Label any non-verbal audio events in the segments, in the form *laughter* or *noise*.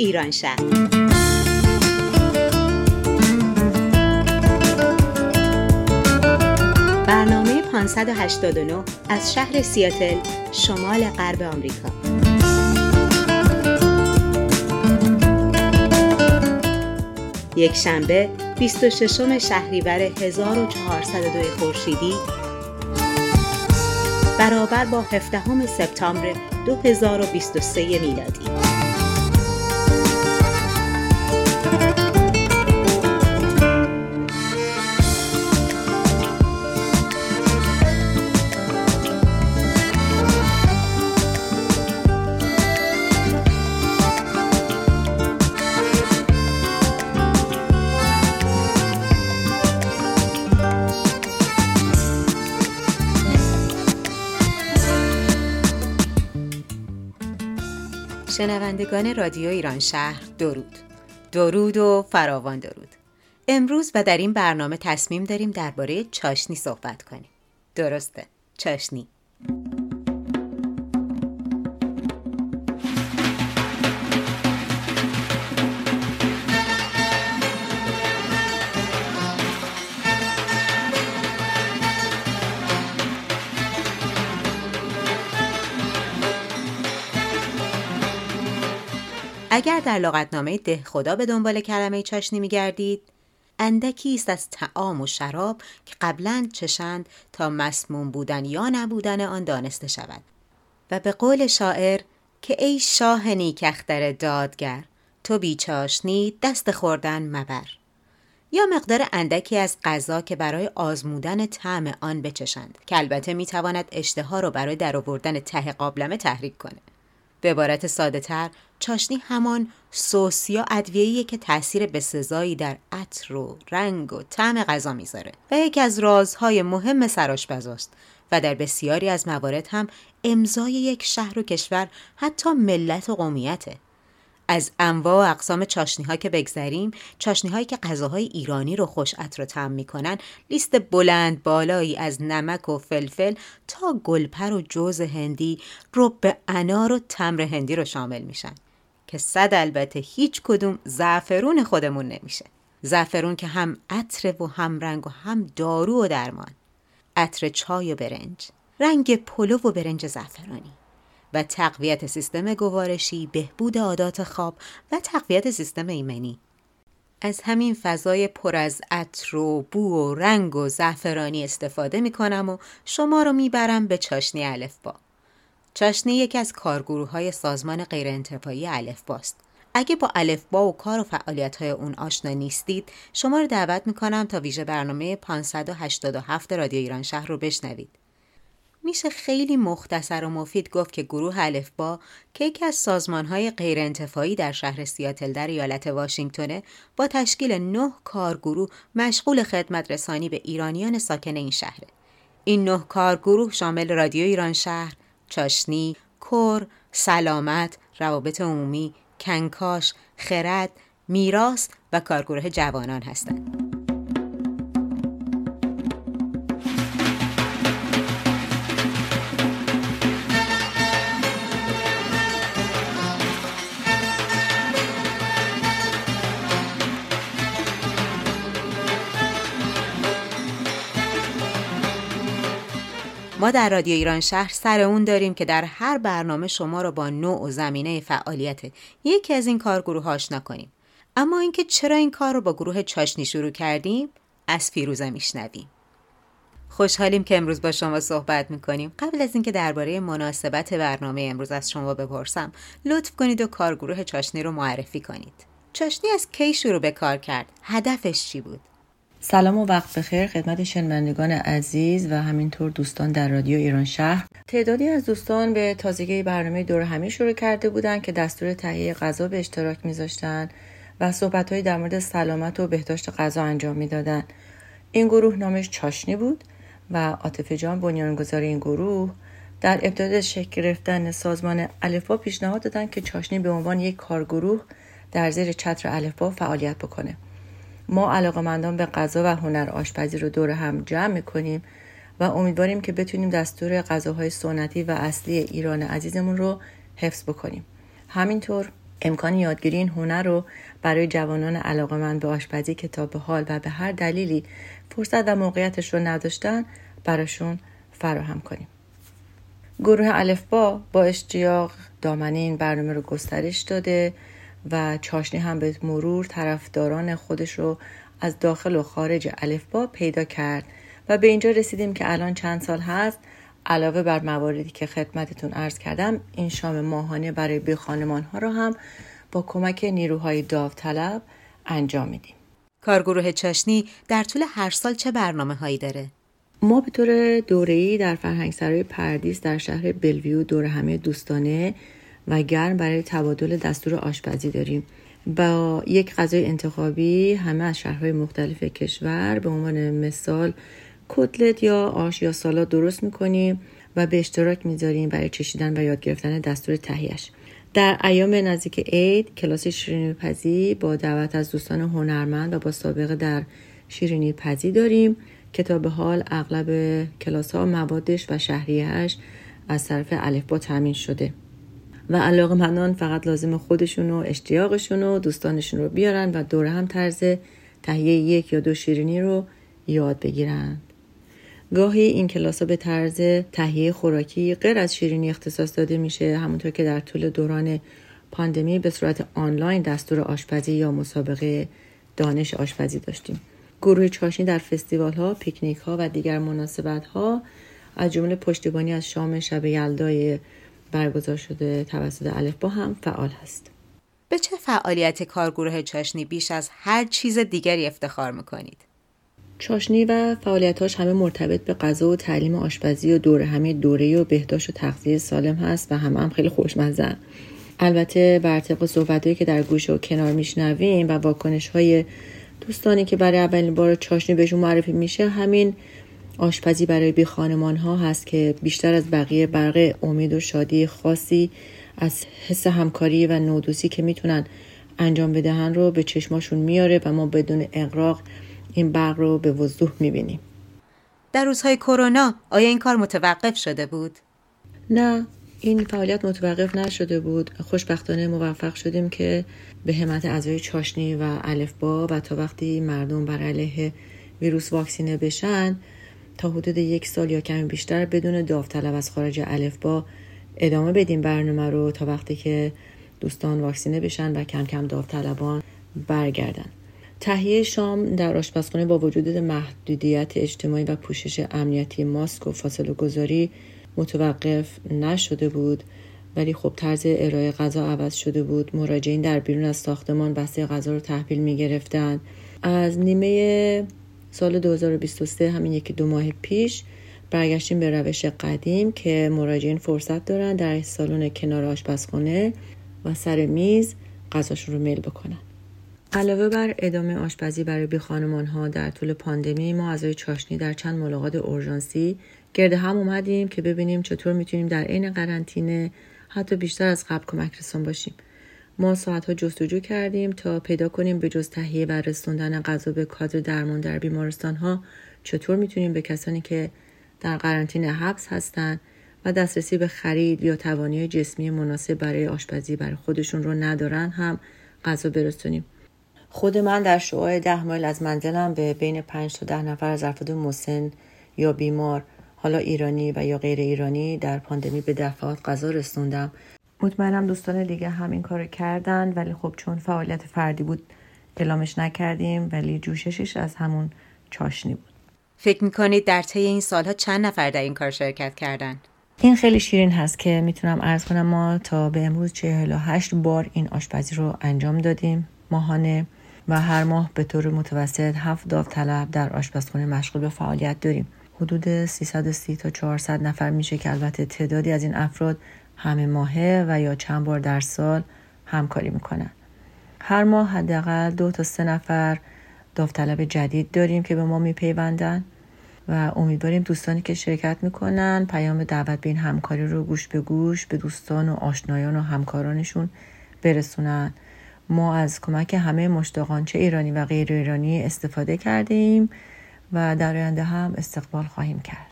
ایران شهر. برنامه 589 از شهر سیاتل شمال غرب آمریکا. یک شنبه 26 شهریور 1402 خورشیدی برابر با 17 سپتامبر 2023 میلادی. شنوندگان رادیو ایران شهر درود. درود و فراوان درود. امروز و در این برنامه تصمیم داریم درباره چاشنی صحبت کنیم. درسته چاشنی. اگر در لغتنامه ده خدا به دنبال کلمه چاشنی میگردید اندکی است از تعام و شراب که قبلا چشند تا مسموم بودن یا نبودن آن دانسته شود. و به قول شاعر که ای شاه نیکختر دادگر تو بیچاشنی دست خوردن مبر. یا مقدار اندکی از غذا که برای آزمودن طعم آن بچشند که البته می‌تواند اشتها را برای درآوردن ته قابلمه تحریک کنه. به عبارت ساده تر چاشنی همان سوس یا ادویه‌ایه که تاثیر بسزایی در عطر و رنگ و طعم غذا می‌ذاره و یکی از رازهای مهم سرآشپزاست و در بسیاری از موارد هم امضای یک شهر و کشور حتی ملت و قومیته. از انواع و اقسام چاشنی ها که بگذریم چاشنی هایی که غذاهای ایرانی رو خوش عطر طعم می‌کنن لیست بلند بالایی از نمک و فلفل تا گلپر و جوز هندی رب انار و تمر هندی رو شامل میشن که صد البته هیچ کدوم زعفرون خودمون نمیشه. زعفرون که هم عطر و هم رنگ و هم دارو و درمان. عطر چای و برنج. رنگ پلو و برنج زعفرانی. و تقویت سیستم گوارشی، بهبود عادات خواب و تقویت سیستم ایمنی. از همین فضای پر از عطر و بو و رنگ و زعفرانی استفاده می کنم و شما رو می‌برم به چاشنی الفبا. چاشنی یکی از کارگروه های سازمان غیرانتفاعی الفباست. اگه با الفبا و کار و فعالیت های اون آشنا نیستید شما رو دعوت می‌کنم تا ویژه برنامه 587 رادیو ایران شهر رو بشنوید. میشه خیلی مختصر و مفید گفت که گروه الفبا که یکی از سازمانهای غیرانتفاعی در شهر سیاتل در ایالت واشنگتونه با تشکیل نه کارگروه مشغول خدمت رسانی به ایرانیان ساکن این شهره. این نه کارگروه شامل رادیو ایران شهر، چاشنی، کور، سلامت، روابط عمومی، کنکاش، خرد، میراث و کارگروه جوانان هستند. ما در رادیو ایران شهر سر اون داریم که در هر برنامه شما رو با نوع و زمینه فعالیت یکی از این کارگروه آشنا کنیم. اما اینکه چرا این کار رو با گروه چاشنی شروع کردیم از فیروزه میشنویم. خوشحالیم که امروز با شما صحبت می‌کنیم. قبل از اینکه درباره مناسبت برنامه امروز از شما بپرسم لطف کنید و کارگروه چاشنی رو معرفی کنید. چاشنی از کی شروع به کار کرد؟ هدفش چی بود؟ سلام و وقت بخیر خدمت شنوندگان عزیز و همینطور دوستان در رادیو ایران شهر. تعدادی از دوستان به تازگی برنامه دور همی شروع کرده بودند که دستور تهیه غذا به اشتراک میذاشتن و صحبتهایی در مورد سلامت و بهداشت غذا انجام می‌دادند. این گروه نامش چاشنی بود و عاطفه جان بنیانگذار این گروه در ابتدای شکل گرفتن سازمان الفبا پیشنهاد دادند که چاشنی به عنوان یک کارگروه در زیر چتر الفبا فعالیت بکنه. ما علاقمندان به غذا و هنر آشپزی رو دور هم جمع می‌کنیم و امیدواریم که بتونیم دستور غذاهای سنتی و اصلی ایران عزیزمون رو حفظ بکنیم. همینطور امکان یادگیری این هنر رو برای جوانان علاقمند به آشپزی کتاب حال و به هر دلیلی فرصت و موقعیتش رو نداشتن براشون فراهم کنیم. گروه الفبا با اشتیاق دامنه این برنامه رو گسترش داده و چاشنی هم به مرور طرفداران خودش رو از داخل و خارج الفبا پیدا کرد. و به اینجا رسیدیم که الان چند سال هست. علاوه بر مواردی که خدمتتون ارز کردم این شام ماهانه برای به خانمان ها رو هم با کمک نیروهای داوطلب انجام میدیم. کارگروه چاشنی در طول هر سال چه برنامه هایی داره؟ ما به طور دوره‌ای در فرهنگسرای پردیس در شهر بلویو دور همه دوستانه و گرم برای تبادل دستور آشپزی داریم. با یک غذای انتخابی همه از شهرهای مختلف کشور به عنوان مثال کتلت یا آش یا سالاد درست می‌کنیم و به اشتراک می‌ذاریم برای چشیدن و یاد گرفتن دستور تهیهش در ایام نزدیک عید کلاس شیرینی پزی با دعوت از دوستان هنرمند و با سابقه در شیرینی پزی داریم. کتاب حال اغلب کلاس ها موادش و شهریهش از طرف الفبا تامین شده. و علاقه مندان فقط لازم خودشون و اشتیاقشون و دوستانشون رو بیارن و دور هم طرز تهیه یک یا دو شیرینی رو یاد بگیرن. گاهی این کلاس ها به طرز تهیه خوراکی غیر از شیرینی اختصاص داده میشه همونطور که در طول دوران پاندمی به صورت آنلاین دستور آشپزی یا مسابقه دانش آشپزی داشتیم. گروه چاشنی در فستیوال ها، پیکنیک ها و دیگر مناسبت ها از جمله پشتیبانی از شام شب یلدای برگزار شده توسط با هم فعال هست. به چه فعالیت کارگروه چاشنی بیش از هر چیز دیگری افتخار می‌کنید؟ چاشنی و فعالیتاش همه مرتبط به غذا و تعلیم آشپزی و دوره همه دوره و بهداشت و تغذیه سالم هست و همه هم خیلی خوشمزه البته بر طبق صحبتهایی که در گوشه و کنار میشنویم و واکنش های دوستانی که برای اولین بار چاشنی بهشون معرفی میشه همین آشپزی برای بی خانمان ها هست که بیشتر از بقیه برق امید و شادی خاصی از حس همکاری و نودوسی که می‌تونن انجام بدهن رو به چشماشون میاره و ما بدون اقراق این برق رو به وضوح می‌بینیم در روزهای کرونا آیا این کار متوقف شده بود؟ نه این فعالیت متوقف نشده بود خوشبختانه موفق شدیم که به همت اعضای چاشنی و الفبا و تا وقتی مردم بر علیه ویروس واکسینه بشن تا حدود یک سال یا کمی بیشتر بدون داوطلب از خارج الفبا ادامه بدیم برنامه رو تا وقتی که دوستان واکسینه بشن و کم کم داوطلبان برگردن. تهیه شام در آشپزخانه با وجود محدودیت اجتماعی و پوشش امنیتی ماسک و فاصله گذاری متوقف نشده بود ولی خب طرز ارائه غذا عوض شده بود. مراجعین در بیرون از ساختمان بسته غذا رو تحویل می گرفتن از نیمه سال 2023 همین یکی دو ماه پیش برگشتیم به روش قدیم که مراجعین فرصت دارن در سالن کنار آشپزخانه و سر میز غذاشون رو میل بکنن. علاوه بر ادامه آشپزی برای بی خانمان ها در طول پاندمی ما از چاشنی در چند ملاقات اورژانسی گرد هم اومدیم که ببینیم چطور می‌تونیم در عین قرنطینه حتی بیشتر از قبل کمک رسان باشیم. ما ساعتها جستجو کردیم تا پیدا کنیم به جز تهیه و رسوندن غذا به کادر درمان در بیمارستان ها چطور می‌تونیم به کسانی که در قرنطینه حبس هستند و دسترسی به خرید یا توانی جسمی مناسب برای آشپزی برای خودشون رو ندارن هم غذا برسونیم. خود من در شعاع ده مایل از منزلم به بین پنج تا ده نفر از افراد مسن یا بیمار حالا ایرانی و یا غیر ایرانی در پاندمی به دفعات غذا رسوندم. مطمئنم دوستان دیگه هم این کار کردن ولی خب چون فعالیت فردی بود اعلامش نکردیم ولی جوششش از همون چاشنی بود فکر می‌کنید در طی این سالها چند نفر در این کار شرکت کردن؟ این خیلی شیرین هست که می‌تونم عرض کنم ما تا به امروز 48 بار این آشپزی رو انجام دادیم ماهانه و هر ماه به طور متوسط هفت داوطلب در آشپزخانه مشغول به فعالیت داریم حدود 330 تا 400 نفر میشه که البته تعدادی از این افراد همه ماهه و یا چند بار در سال همکاری می‌کنن. هر ماه حداقل دو تا سه نفر داوطلب جدید داریم که به ما میپیوندن و امیدواریم دوستانی که شرکت می‌کنن پیام دعوت به این همکاری رو گوش به گوش به دوستان و آشنایان و همکارانشون برسونن. ما از کمک همه مشتاقان چه ایرانی و غیر ایرانی استفاده کردیم و در آینده هم استقبال خواهیم کرد.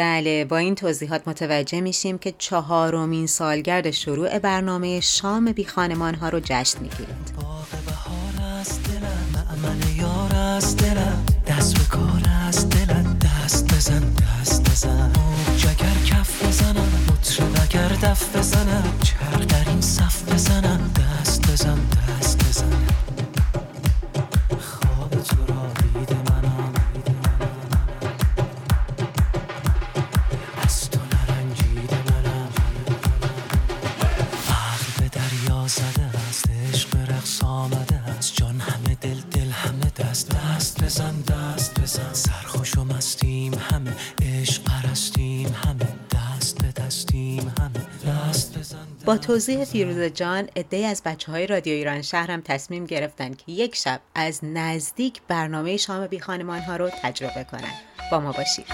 بله با این توضیحات متوجه میشیم که چهارمین سالگرد شروع برنامه شام بی خانمان ها رو جشن می‌گیرید دست دست بزن دست بزن. توضیح فیروزه جان عده از بچه های رادیو ایران شهر هم تصمیم گرفتن که یک شب از نزدیک برنامه شام بی خانمان ها رو تجربه کنن. با ما باشید.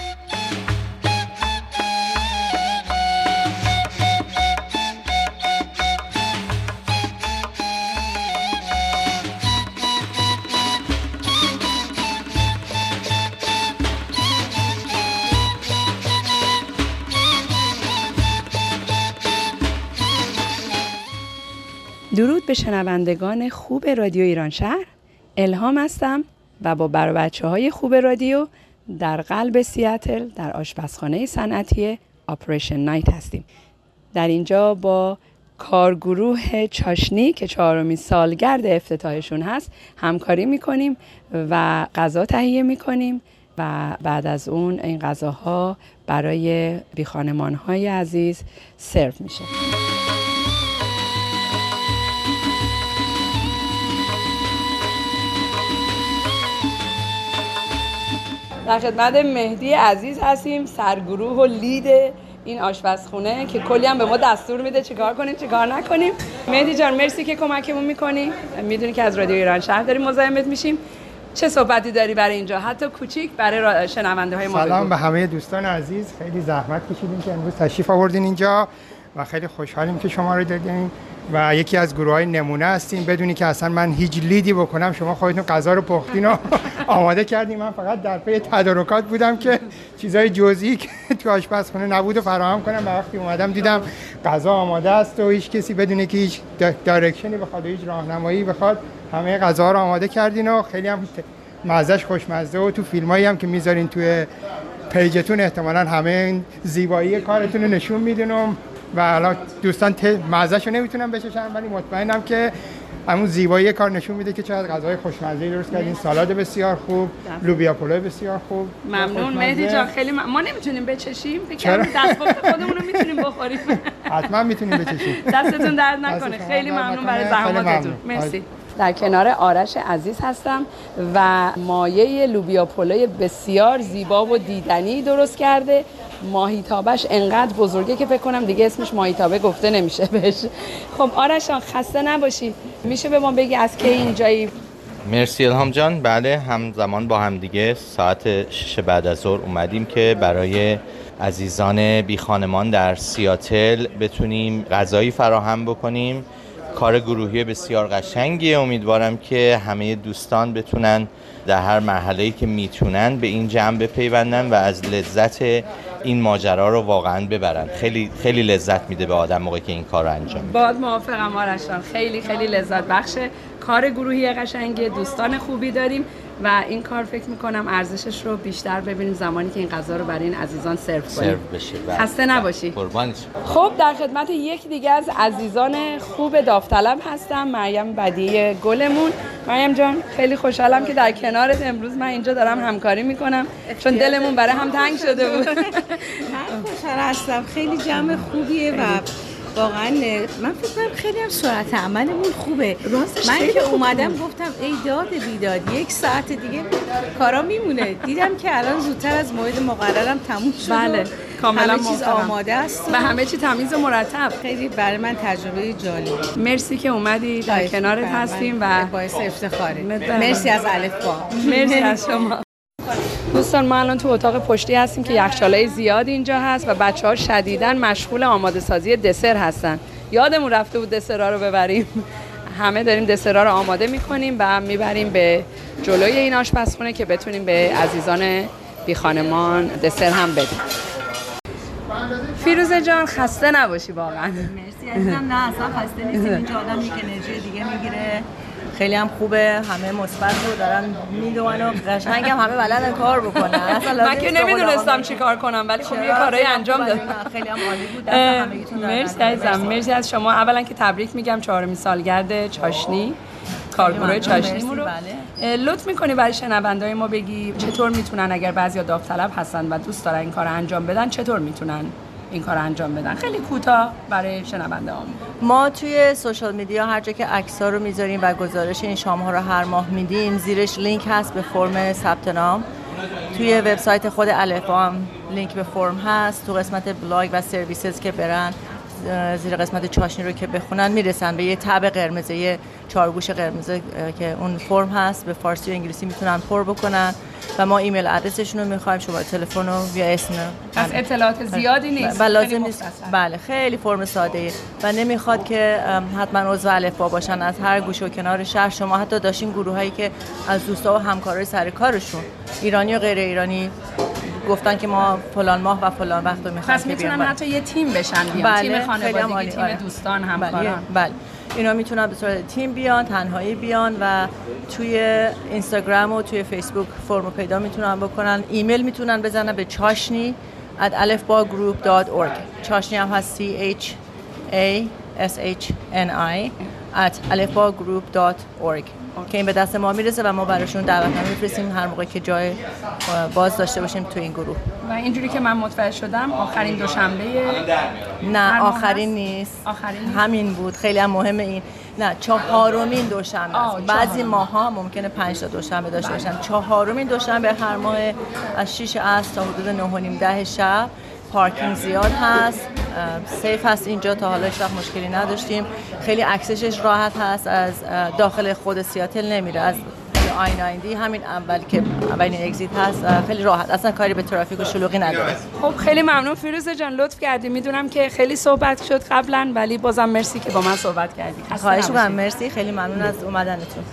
درود به شنوندگان خوب رادیو ایران شهر. الهام هستم و با بر بچه های خوب رادیو در قلب سیاتل در آشپزخانه صنعتی آپریشن نایت هستیم. در اینجا با کارگروه چاشنی که چهارمین سالگرد افتتاحشون هست همکاری می‌کنیم و غذا تهیه می‌کنیم و بعد از اون این غذاها برای بیخانمان های عزیز سرو میشه. در خدمت مهدی عزیز هستیم سرگروه و لید این آشپزخونه که کلی هم به ما دستور میده چیکار کنیم چیکار نکنیم. مهدی جان مرسی که کمکمون می‌کنی. می‌دونی که از رادیو ایران شهر داریم مزاحمت میشیم. چه صحبتی داری برای اینجا؟ حتی کوچیک برای شنونده های ما سلام به همه دوستان عزیز. خیلی زحمت کشیدیم که امروز تشریف آوردین اینجا و خیلی خوشحالیم که شما رو دیدیم. و یکی از گروه های نمونه هستیم بدونی که اصلا من هیچ lead ی بکنم شما خودتون غذا رو پختین و *laughs* آماده کردیم من فقط در پی تدارکات بودم که چیزای جزئی که *laughs* تو آشپزخونه نبود و فراهم کنم. و وقتی اومدم دیدم غذا آماده است و هیچ کسی بدونه که هیچ direction ی بخواد و هیچ راهنمایی بخواد همه غذا رو آماده کردین و خیلی هم مزهش خوشمزه و تو فیلمایی هم که می‌ذارین توی پیجتون احتمالا همه زیبایی کارتون رو نشون می‌دونم و حالا دوستان مزهشو نمی‌تونم بچشن ولی مطمئنم که همون زیبایی کار نشون میده که چقدر غذای خوشمزه درست کردین. سالاد بسیار خوب لوبیا پلو بسیار خوب. ممنون. مهدی جان خیلی م... ما نمی‌تونیم بچشیم. فکر دست خودمون رو می‌تونیم بخوریم. *laughs* حتما می‌تونیم بچشیم. *laughs* دستتون درد نکنه. خیلی ممنون برای زحماتتون. مرسی. در کنار آرش عزیز هستم و مایه لوبیا پلوی بسیار زیبا و دیدنی درست کرده. ماهیتابش انقدر بزرگه که فکر کنم دیگه اسمش ماهیتابه گفته نمیشه بهش. خب آرشان خسته نباشی. میشه به ما بگی از کی اینجایی؟ مرسی الهام جان. بله همزمان با هم دیگه ساعت شش بعد از ظهر اومدیم که برای عزیزان بی خانمان در سیاتل بتونیم غذایی فراهم بکنیم. کار گروهی بسیار قشنگیه. امیدوارم که همه دوستان بتونن در هر مرحله‌ای که می‌تونن به این جمع بپیوندن و از لذت این ماجرا رو واقعا ببرن. خیلی خیلی لذت میده به آدم موقعی که این کار انجام میده. باد موافقم آرشان خیلی خیلی لذت بخشه. کار گروهی قشنگی دوستان خوبی داریم و این کار فکر می‌کنم ارزشش رو بیشتر ببینیم زمانی که این غذا رو برای این عزیزان سرو کنیم. سرو بشه بله. خسته نباشی. قربان خب در خدمت یک دیگه از عزیزان خوب داوطلب هستم مریم بدی گلمون. مریم جان خیلی خوشحالم که در کنارت امروز من اینجا دارم همکاری می‌کنم چون دلمون برای هم تنگ شده بود. *laughs* خوشحال هستم. خیلی جمع خوبیه و واقعا من فکر کنم خیلی هم سرعت عملمون خوبه. من که اومدم گفتم ای داد بیداد یک ساعت دیگه کارا میمونه. دیدم که الان زودتر از موعد مقررم تموم شد بله کاملا همه چیز آماده است و همه چی تمیز و مرتب. خیلی برای من تجربه جالب. مرسی که اومدی در کنارت هستیم و باعث افتخاره. مرسی از الف با مرسی *laughs* از شما. دوستان ما الان تو اتاق پشتی هستیم که یخچالای زیاد اینجا هست و بچه ها شدیدن مشغول آماده سازی دسر هستن. یادمون رفته بود دسرها رو ببریم. همه داریم دسرها رو آماده می‌کنیم و می‌بریم به جلوی این آشپزخونه که بتونیم به عزیزان بی خانمان دسر هم بدیم. فیروزه جان خسته نباشی واقعا. مرسی عزیزم. نه اصلا خسته نیستیم. اینجا آدم یک انرژی دیگه می‌گیره. خیلی هم خوبه همه مثبت رو دارن می‌دونن و قشنگ هم همه بلدن کار بکنن. *laughs* اصلا من که نمی‌دونستم چی کار کنم ولی خب یه کارهای انجام دادم. *laughs* خیلی هم عالی بود. مرسی عزیزم مرسی از شما. اولا که تبریک میگم چهارمین سالگرد چاشنی کارگروه چاشنی رو. بله. لطف می‌کنی برای شنوندای ما بگی چطور می‌تونن اگر بعضیا داوطلب هستن و دوست دارن این کار انجام بدن چطور می‌تونن؟ این کار انجام بدن. خیلی کوتاه برای شنونده هم. ما توی social media هر جا که عکس رو می‌ذاریم و گزارش این شام ها رو هر ماه میدیم زیرش لینک هست به فرم ثبت نام. توی وبسایت خود الفا هم لینک به فرم هست. تو قسمت بلاگ و services که برن زیر قسمت چاشنی رو که بخونن می‌رسن به یه tab قرمز یه چارگوش قرمز که اون فرم هست. به فارسی و انگلیسی می‌تونن پر بکنن و ما ایمیل ادرسشون رو می‌خوایم. شما تلفن و یا اسم پس اطلاعات زیادی نیست. بله لازم نیست. بله خیلی فرم ساده ای. و نمی‌خواد که حتما عضو الفبا باشن از هر گوشه و کنار شهر. شما حتی داشتین گروه هایی که از دوستا و همکارای سر کارشون ایرانی و غیر ایرانی گفتن که ما فلان ماه و فلان وقت رو می‌خوایم پس می‌تونن حتی یه تیم بشن بیان بله، تیم خانوادگی تیم آره. دوستان همکاران. بله, بله. اینا می‌تونن به صورت تیم بیان تنهایی بیان و توی اینستاگرام و توی فیسبوک فرم پیدا می‌تونن بکنن. ایمیل می‌تونن بزنن به چاشنی at alefbagroup.org چاشنی هم هست C H A S H N I at alefbagroup.org که این به دست ما می‌رسه و ما براشون دعوتنامه میفرستیم هر موقع که جای باز داشته باشیم تو این گروه. و اینجوری که من متوجه شدم آخرین دوشنبه نه آخرین نیست. آخرین همین بود. خیلی هم مهمه این. نه چهارمین دوشنبه است. بعضی ماه ها ممکنه پنج تا دوشنبه داشته باشن. چهارمین دوشنبه هر ماه از 6 از تا حدود 9 و نیم ده شب پارکینگ زیاد هست safe هست اینجا تا حالا هیچ مشکلی نداشتیم. خیلی اکسشش راحت هست از داخل خود سیاتل نمیره. از I 90 همین اول که اولین exit هست خیلی راحت. اصلا کاری به ترافیک و شلوغی نداره. خب خیلی ممنون. فیروزه جان لطف کردی. می‌دونم که خیلی صحبت شد قبلا ولی بازم مرسی که با من صحبت کردی. خواهش می‌کنم. مرسی. خیلی ممنون از اومدنتون.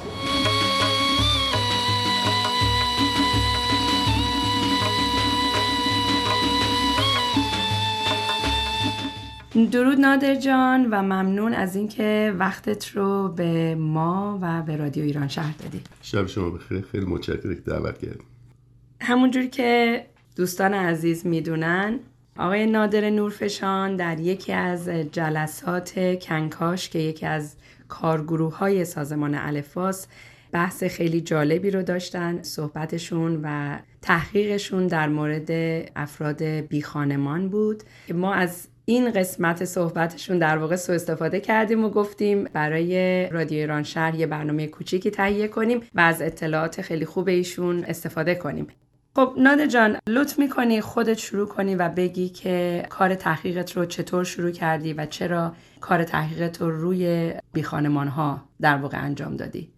درود نادر جان و ممنون از اینکه وقتت رو به ما و به رادیو ایران شهر دادی. شب شما بخیر. خیلی متشکرم دعوت کرد همونجوری که دوستان عزیز می‌دونن آقای نادر نورفشان در یکی از جلسات کنکاش که یکی از کارگروه های سازمان الفاس بحث خیلی جالبی رو داشتن صحبتشون و تحقیقشون در مورد افراد بی خانمان بود. ما از این قسمت صحبتشون در واقع سو استفاده کردیم و گفتیم برای رادیو ایران شهر یه برنامه کوچیکی تهیه کنیم و از اطلاعات خیلی خوب ایشون استفاده کنیم. خب ناده جان لطف می‌کنی خودت شروع کنی و بگی که کار تحقیقت رو چطور شروع کردی و چرا کار تحقیقت رو روی بیخانمان ها در واقع انجام دادی؟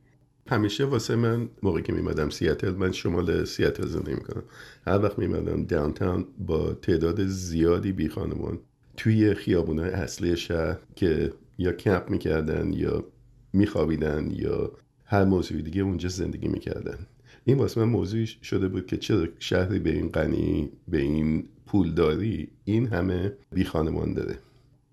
همیشه واسه من موقعی که میمدم سیاتل من شمال سیاتل زندگی می‌کنم. هر وقت میمدم داونتاون با تعداد زیادی بی توی خیابونهای اصلی شهر که یا کمپ می‌کردن یا میخوابیدن یا هر موضوعی دیگه اونجا زندگی می‌کردن. این واسه من موضوعی شده بود که چرا شهری به این غنی به این پولداری این همه بی خانمان داره.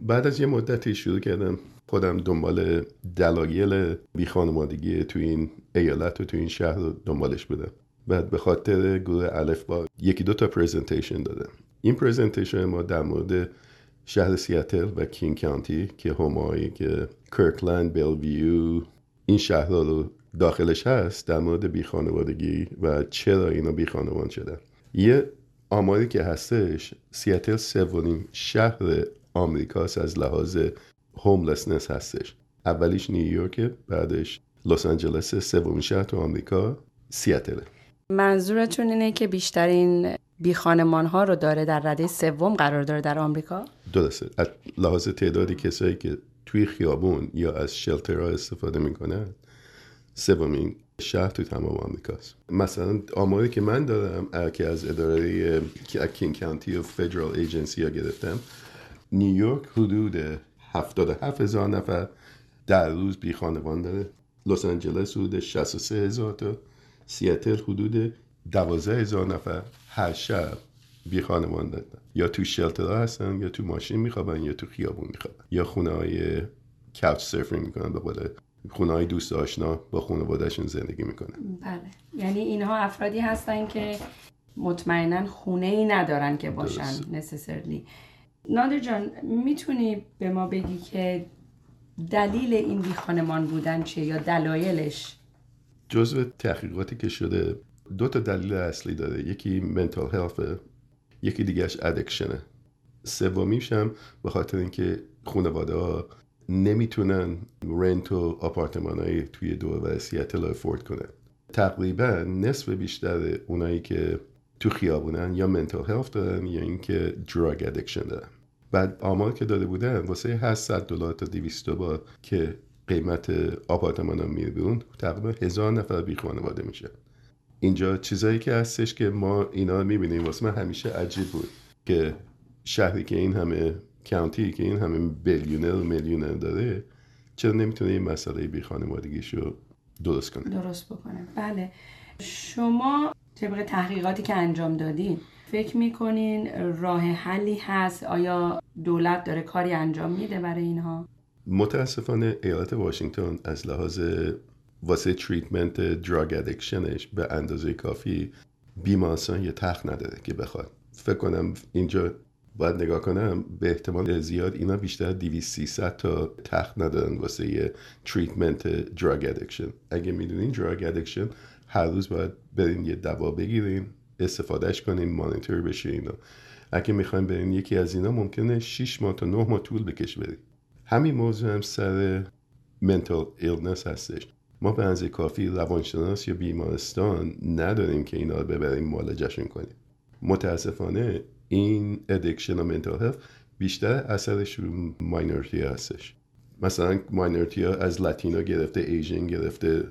بعد از یه مدتی شروع کردم خودم دنبال دلایل بی خانمانی تو این ایالت و تو این شهر رو دنبالش بدم بعد به خاطر گروه الف با یکی دو تا presentation دادم. این presentation ما در مورد شهر سیاتل و King County که همایی که کرکلند بیلویو این شهرها رو داخلش هست در مورد بی خانوادگی و چرا اینا بی خانوان شدن. یه آماری که هستش سیاتل سومین شهر آمریکاست از لحاظ هوملسنس هستش. اولیش نیویورک بعدش لس آنجلس سومین شهر تو آمریکا سیاتل منظورتون اینه که بیشترین بی خانمان ها رو داره در رده سوم قرار داره در آمریکا؟ درسته. از لحاظ تعدادی کسایی که توی خیابون یا از شلترها استفاده می‌کنن سومین شهر توی تمام آمریکاست. مثلا آماری که من دارم که از اداره کینگ کانتی و فدرال ایجنسی ها گرفتم نیویورک حدود 77 هزار نفر در روز بی خانوان داره. لس آنجلس حدود 63 هزار تا. سیاتل حدود 12 هزار نفر. هر شب بی خانمان دارن یا تو شلتر هستن یا تو ماشین میخوابن یا تو خیابون میخوابن. یا خونه های کاوچ سرفینگ می‌کنن به قول خونه های دوست آشنا با خانوادهشون زندگی می‌کنن. بله. یعنی اینها افرادی هستن که مطمئنا خونه ای ندارن که باشن نسسرلی نادر جان می‌تونی به ما بگی که دلیل این بی خانمان بودن چیه یا دلایلش؟ جزو تحقیقاتی که شده دو تا دلیل اصلی داره. یکی منتال هلفه یکی دیگهش ادکشنه سومیش هم به خاطر اینکه خانواده ها نمی‌تونن رنت و آپارتمان های توی دور و سیاتل افورد کنن. تقریبا نصف بیشتر اونایی که تو خیابونن یا منتال هلف دارن یا اینکه دراگ ادکشن دارن. بعد آمار که داده بودن واسه 800 دلار تا 200 دلار که قیمت آپارتمان ها میره بیرون تقریبا هزار نفر بی خانواده میشه. اینجا چیزایی که هستش که ما اینا می‌بینیم. واسه من همیشه عجیب بود که شهری که این همه کانتی که این همه بیلیونر و میلیونر داره چرا نمی‌تونه این مسئله بی خانوادگیشو درست کنه؟ درست بکنه. بله. شما طبق تحقیقاتی که انجام دادین فکر می‌کنین راه حلی هست؟ آیا دولت داره کاری انجام میده برای اینها؟ متاسفانه ایالت واشنگتن از لحاظ واسه treatment drug addiction ش به اندازه کافی بیمارستان یه تخت نداره که بخواد. فکر کنم اینجا باید نگاه کنم به احتمال زیاد اینا بیشتر 200 300 تا تخت ندارن واسه یه treatment drug addiction اگه می‌دونین drug addiction هر روز باید برین یه دوا بگیرین استفادهش کنین مانیتور بشه اینا. اگه می‌خواین برین یکی از اینا ممکنه 6 ماه تا 9 ماه طول بکشه برین. همین موضوع هم سر mental illness هستش. ما به اندازه کافی روانشناس یا بیمارستان نداریم که اینا رو ببریم معالجهشون کنیم. متاسفانه این addiction و mental بیشتر اثرش رو minority هستش. مثلا minority ها از Latino گرفته Asian گرفته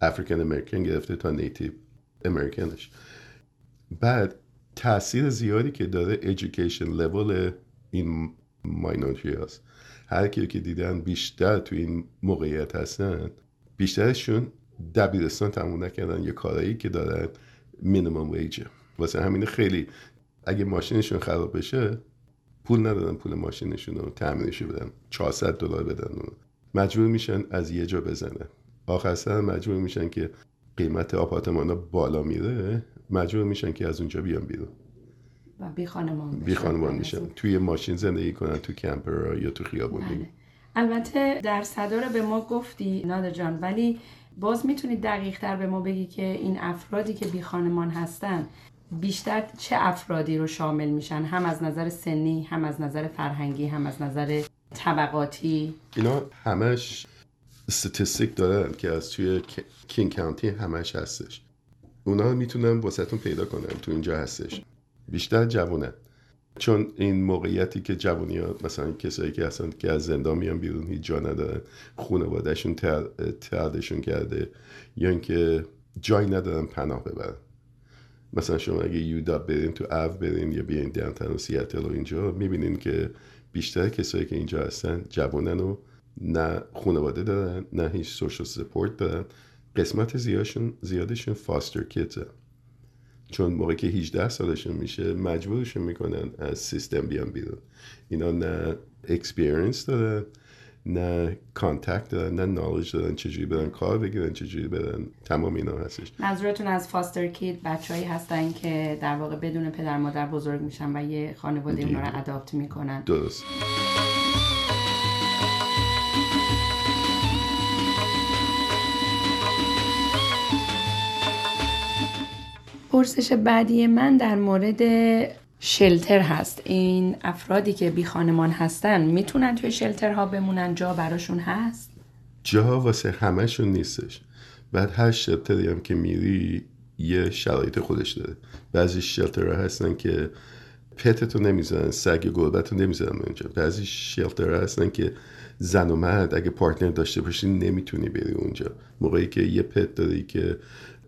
African American گرفته تا Native امریکنش بعد تاثیر زیادی که داره ایژوکیشن لول این ماینورتی هست هر کی که دیدن بیشتر تو این موقعیت هستن بیشترشون دبیرستان تموم نکردن یه کارایی که دارن مینیمم ویجه واسه همین خیلی اگه ماشینشون خراب بشه پول ندارن پول ماشینشون رو تعمیرش بدن. 400 دلار بدن مجبور میشن از یه جا بزنن آخر سر مجبور میشن که قیمت آپارتمان ها بالا میره مجبور میشن که از اونجا بیان بیرون. و بی خانمان بی خانمان میشن توی ماشین زندگی کنن تو کمپر یا تو خیابون. بله. البته در صدر به ما گفتی نادر جان ولی باز می‌تونید دقیق تر به ما بگی که این افرادی که بی خانمان هستن بیشتر چه افرادی رو شامل میشن؟ هم از نظر سنی هم از نظر فرهنگی هم از نظر طبقاتی؟ اینا همش ستیستیک دارن که از توی کینگ کانتی همش هستش. اونا می‌تونن واسهتون پیدا کنن تو اینجا هستش. بیشتر جوونن. چون این موقعیتی که جوونی ها مثلا کسایی که هستن که از زندان میان بیرون هیچ جا ندارن خانوادهشون تردشون کرده یا اینکه جایی ندارن پناه ببرن. مثلا شما اگه یودا برین تو او برین یا بیاین دانتن و سیاتل و اینجا می‌بینین که بیشتر کسایی که اینجا هستن جوانن و نه خانواده دارن نه هیچ social support دارن. قسمت زیادشون زیادشون foster kid ه چون موقعی که 18 سالشون میشه مجبورشون می‌کنن از سیستم بیان بیرون. اینا نه experience دارن نه contact دارن نه knowledge دارن چجوری برن کار بگیرن چجوری برن تمام اینا هستش. منظورتون از foster kid بچههایی هستن که در واقع بدون پدر مادر بزرگ میشن و یه خانواده اونا رو adopt می‌کنن. درست. پرسش بعدی من در مورد شلتر هست. این افرادی که بی خانمان هستن می‌تونن توی شلترها بمونن؟ جا براشون هست؟ جا واسه همشون نیستش. بعد هر شلتری هم که میری یه شرایط خودش داره. بعضی شلتر هستن که پتتو نمی‌زنن سگ گربت رو نمی‌زنن اونجا. بعضی شلتر هستن که زن و مرد اگه پارتنر داشته باشی نمی‌تونی بری اونجا. موقعی که یه پت داری که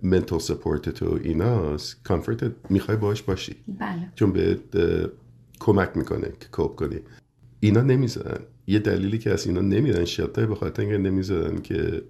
منتال سپورت تو ایناست کامفورت می‌خوای باش باشی. بله. چون به کمک می‌کنه که کوب کنی. اینا نمی‌ذارن. یه دلیلی که از اینا نمیرن شلتر به خاطر اینکه نمی‌ذارن که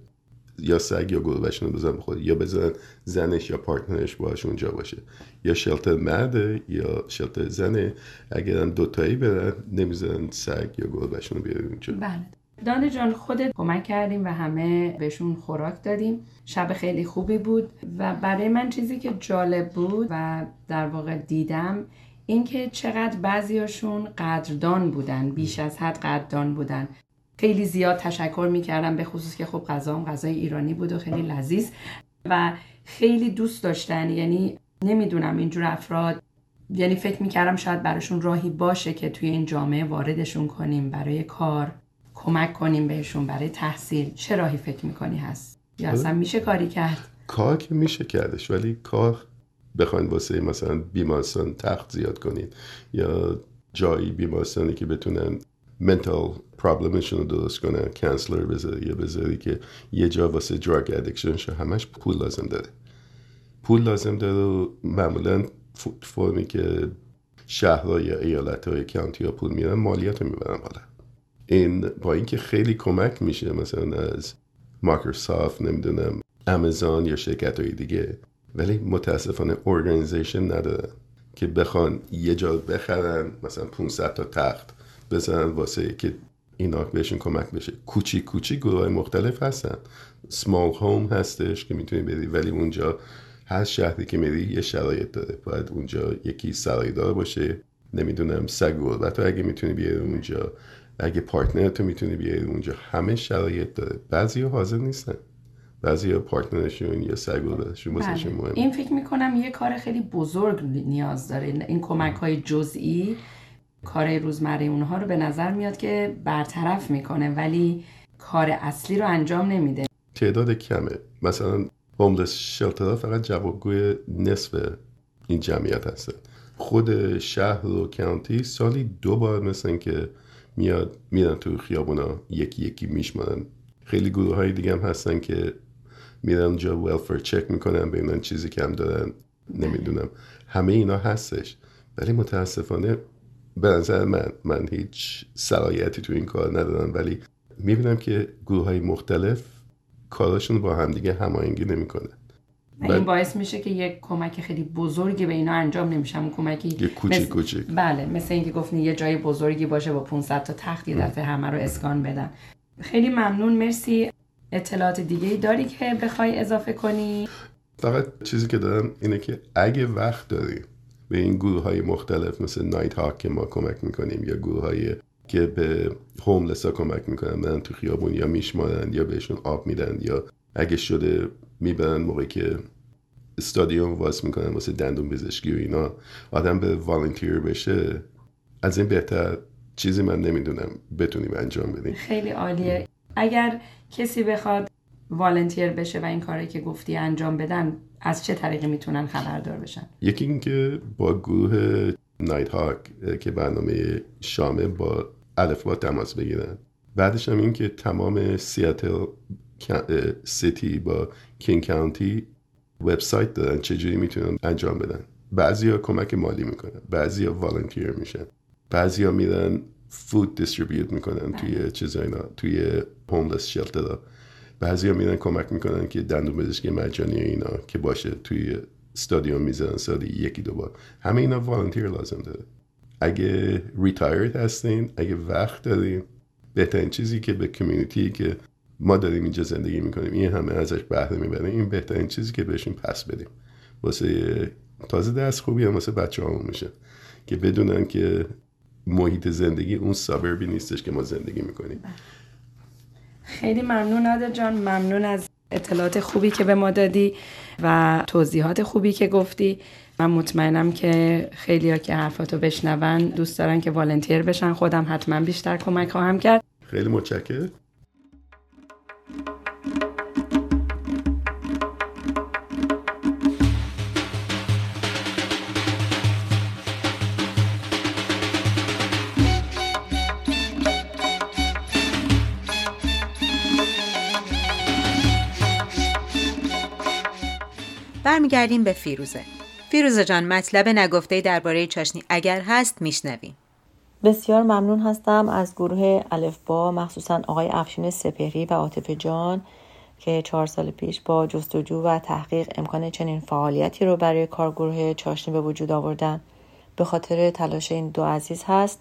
یا سگ یا گربهشون رو بزن خود یا بزنن زنش یا پارتنرش باش اونجا باشه. یا شلتر مرده یا شلتر زنه اگر دوتایی برن نمی‌زنن سگ یا گربهشون رو بیارن اونجا. بله. دانه جان خودت کمک کردیم و همه بهشون خوراک دادیم. شب خیلی خوبی بود و برای من چیزی که جالب بود و در واقع دیدم اینکه چقدر بعضیاشون قدردان بودن بیش از حد قدردان بودن. خیلی زیاد تشکر می‌کردم به خصوص که خب غذام غذای ایرانی بود و خیلی لذیذ و خیلی دوست داشتن. یعنی نمی‌دونم اینجور افراد یعنی فکر می‌کردم شاید براشون راهی باشه که توی این جامعه واردشون کنیم برای کار. کمک کنیم بهشون برای تحصیل. چه راهی فکر می‌کنی هست؟ یا اصلا میشه کاری کرد؟ کار که میشه کردش ولی کار بخواین واسه مثلا بیمارستان تخت زیاد کنین یا جایی بیمارستانی که بتونن منتال پرابلمشون رو درست کنن کنسلر بذاری یا بذاری که یه جا واسه دراگ ادکشنش همش پول لازم داره. پول لازم داره و معمولا فرمی که شهرها یا ایالت های county ها پول میرن مالیات رو می‌برن بالا. این با اینکه خیلی کمک میشه مثلا از مایکروسافت نمی‌دونم امازون یا شرکت های دیگه ولی متاسفانه organization ندارن که بخوان یه جا بخرن مثلا 500 تا تخت بزنن واسه که اینا بهشون کمک بشه. کوچیک کوچیک گروه مختلف هستن. small home هستش که می‌تونی بری ولی اونجا هر شهری که میری یه شرایط داره. باید اونجا یکی سرایدار باشه. نمی‌دونم سگ غربت اگه می‌تونی بیاری اونجا اگه پارتنر تو می‌تونی بیاری اونجا همه شرایط داره. بعضی حاضر نیستن. بعضی پارتنرشون یا سگ غربتشون بله. مهم این فکر می‌کنم یه کار خیلی بزرگ نیاز داره. این کمک های جزئی کار روزمره اونها رو به نظر میاد که برطرف می‌کنه ولی کار اصلی رو انجام نمیده. تعداد کمه. مثلا هوملس شلترها فقط جوابگوی نصف این جمعیت هستن. خود شهر و کانتی سالی دو بار مثل که میاد میرن تو خیابونا. یکی یکی میشمارن. خیلی گروه های دیگه هم هستن که میرن جا ویلفر چک می‌کنن ببینن چیزی کم دارن. نمی‌دونم. همه اینا هستش. ولی متاسفانه به نظر من من هیچ صلاحیتی تو این کار ندارم. ولی می‌بینم که گروه های مختلف کاراشون با همدیگه هماهنگی نمی‌کنه. این باعث میشه که یک کمک خیلی بزرگی به اینا انجام نمیشه. اون کمکی یه کوچیک مثل... کوچیک. بله مثل اینکه گفتین یه جای بزرگی باشه با 500 تا تخت یه دفعه همه رو اسکان بدن. خیلی ممنون مرسی. اطلاعات دیگه داری که بخوای اضافه کنی؟ فقط چیزی که دارم اینه که اگه وقت داری به این گروه های مختلف مثل نایت هاک که ما کمک می‌کنیم یا گروه های که به هوملس ها کمک می‌کنن برن تو خیابون یا میشمارن یا بهشون آب میدن یا اگه شده می‌برن موقعی که استادیوم واس می‌کنن واسه دندون پزشکی و اینا. آدم به والنتیر بشه از این بهتر چیزی من نمی‌دونم بتونیم انجام بدیم. خیلی عالیه. اگر کسی بخواد والنتیر بشه و این کاری که گفتی انجام بدن از چه طریقی می‌تونن خبردار بشن؟ یکی اینکه با گروه نایت هاک که برنامه شامه با با تماس بگیرن. بعدش هم این که تمام سیاتل سیتی با کینگ کانتی وبسایت دارن چجوری می‌تونن انجام بدن؟ بعضی ها کمک مالی می‌کنن. بعضی ها والنتیر میشن. بعضی ها میرن فود دیستریبیوت می‌کنن توی چیزاینا توی هوملس شلتر بعضی ها میرن کمک می‌کنن که دندون پزشکی مجانی اینا که باشه توی استادیوم می‌زنن سالی یکی دو بار. همه اینا والنتیر لازم داره. اگه ریتایرد هستین اگه وقت دارین بهترین چیزی که به کمیونیتی که ما داریم اینجا زندگی می‌کنیم. این همه ازش بهره می‌بریم. این بهترین چیزی که بهشون پس بدیم. واسه تازه دست خوبی هم واسه بچه همون میشه که بدونن که محیط زندگی اون سابربی نیستش که ما زندگی می‌کنیم. خیلی ممنون نادر جان. ممنون از اطلاعات خوبی که به ما دادی و توضیحات خوبی که گفتی. من مطمئنم که خیلی ها که حرفاتو بشنون دوست دارن که والنتیر بشن. خودم حتما بیشتر کمک خواهم کرد. خیلی متشکرم. برمیگردیم به فیروزه. فیروزه جان مطلب نگفته درباره چاشنی اگر هست میشنویم. بسیار ممنون هستم از گروه الفبا مخصوصا آقای افشین سپهری و عاطف جان که چهار سال پیش با جستجو و تحقیق امکان چنین فعالیتی رو برای کارگروه چاشنی به وجود آوردن. به خاطر تلاش این دو عزیز هست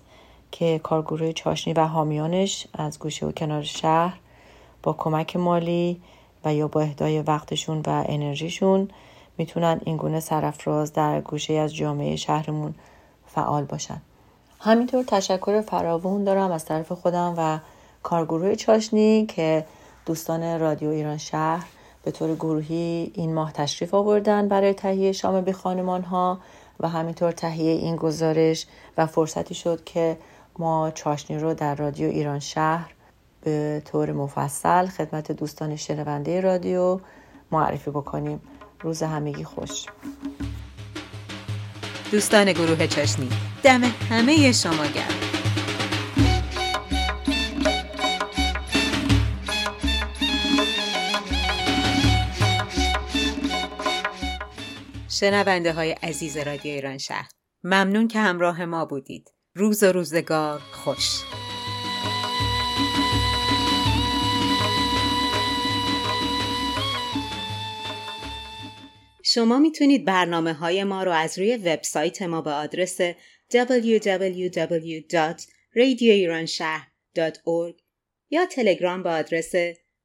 که کارگروه چاشنی و حامیانش از گوشه و کنار شهر با کمک مالی و یا با اهدای وقتشون و انرژیشون می‌تونن این گونه سرفراز در گوشه از جامعه شهرمون فعال باشن. همینطور تشکر فراوون دارم از طرف خودم و کارگروه چاشنی که دوستان رادیو ایران شهر به طور گروهی این ماه تشریف آوردن برای تهیه شام بی خانمان ها و همینطور تهیه این گزارش و فرصتی شد که ما چاشنی رو در رادیو ایران شهر به طور مفصل خدمت دوستان شنونده رادیو معرفی بکنیم. روز همگی خوش. دوستان گروه چاشنی دم همه شما گرم. شنونده های عزیز رادیو ایران شهر ممنون که همراه ما بودید. روز و روزگار خوش. شما می‌تونید برنامه های ما رو از روی وبسایت ما به آدرس www.radioiranshahr.org یا تلگرام به آدرس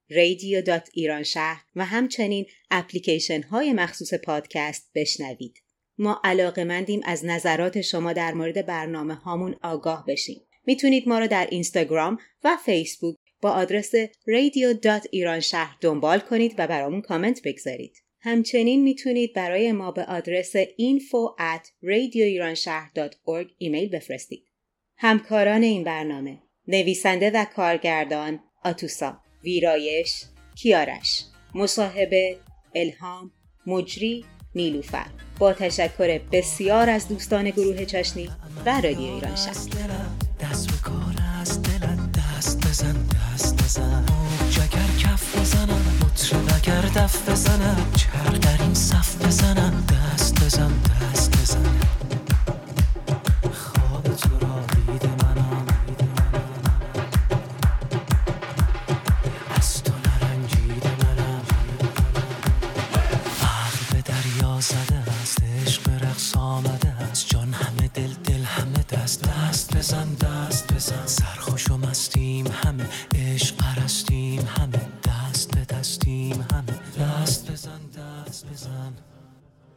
radio.iranshahr و همچنین اپلیکیشن های مخصوص پادکست بشنوید. ما علاقه مندیم از نظرات شما در مورد برنامه هامون آگاه بشیم. می‌تونید ما رو در اینستاگرام و فیسبوک با آدرس radio.iranshahr دنبال کنید و برامون کامنت بگذارید. همچنین می‌تونید برای ما به آدرس info at ایمیل بفرستید. همکاران این برنامه نویسنده و کارگردان آتوسا ویرایش کیارش مصاحبه الهام مجری نیلوفر. با تشکر بسیار از دوستان گروه چاشنی و رادیو ایران شهر. دست به کار از دلت دست بزن دست بزن. کف اگر دف بزنم چرق در این صف بزنم دست بزن دست بزن.